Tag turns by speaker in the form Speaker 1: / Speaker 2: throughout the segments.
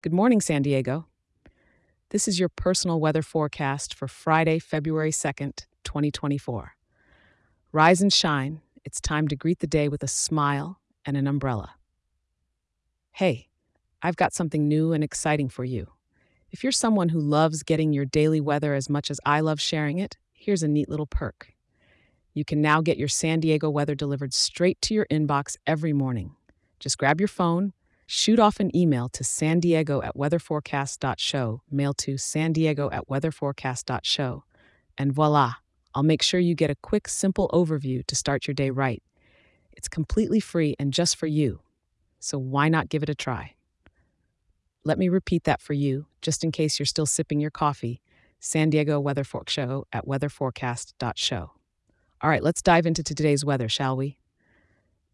Speaker 1: Good morning, San Diego. This is your personal weather forecast for Friday, February 2nd, 2024. Rise and shine. It's time to greet the day with a smile and an umbrella. Hey, I've got something new and exciting for you. If you're someone who loves getting your daily weather as much as I love sharing it, here's a neat little perk. You can now get your San Diego weather delivered straight to your inbox every morning. Just grab your phone, shoot off an email to san diego at weatherforecast.show, mail to san diego at weatherforecast.show, and voila, I'll make sure you get a quick, simple overview to start your day right. It's completely free and just for you, so why not give it a try? Let me repeat that for you, just in case you're still sipping your coffee. San Diego Weather Fork Show at weatherforecast.show. All right, let's dive into today's weather, shall we?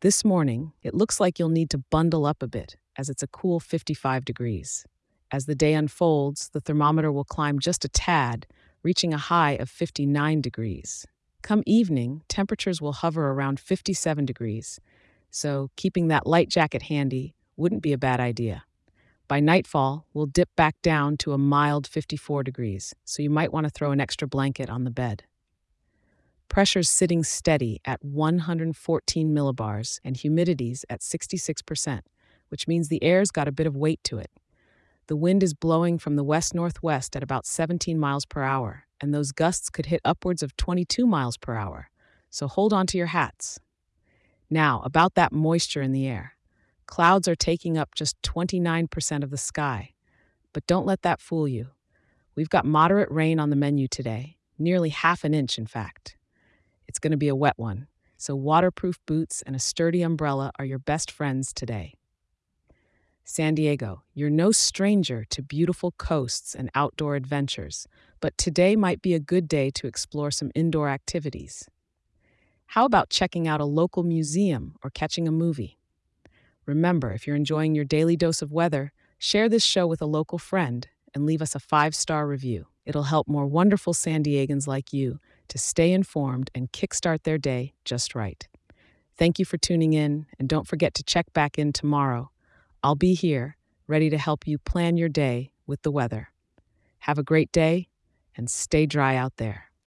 Speaker 1: This morning, it looks like you'll need to bundle up a bit as it's a cool 55 degrees. As the day unfolds, the thermometer will climb just a tad, reaching a high of 59 degrees. Come evening, temperatures will hover around 57 degrees, so keeping that light jacket handy wouldn't be a bad idea. By nightfall, we'll dip back down to a mild 54 degrees, so you might want to throw an extra blanket on the bed. Pressure's sitting steady at 114 millibars and humidity's at 66%, which means the air's got a bit of weight to it. The wind is blowing from the west northwest at about 17 miles per hour, and those gusts could hit upwards of 22 miles per hour. So hold on to your hats. Now, about that moisture in the air. Clouds are taking up just 29% of the sky. But don't let that fool you. We've got moderate rain on the menu today, nearly half an inch, in fact. It's going to be a wet one, so waterproof boots and a sturdy umbrella are your best friends today. San Diego, you're no stranger to beautiful coasts and outdoor adventures, but today might be a good day to explore some indoor activities. How about checking out a local museum or catching a movie? Remember, if you're enjoying your daily dose of weather, share this show with a local friend and leave us a five star review. It'll help more wonderful San Diegans like you to stay informed and kickstart their day just right. Thank you for tuning in, and don't forget to check back in tomorrow I'll be here, ready to help you plan your day with the weather. Have a great day and stay dry out there.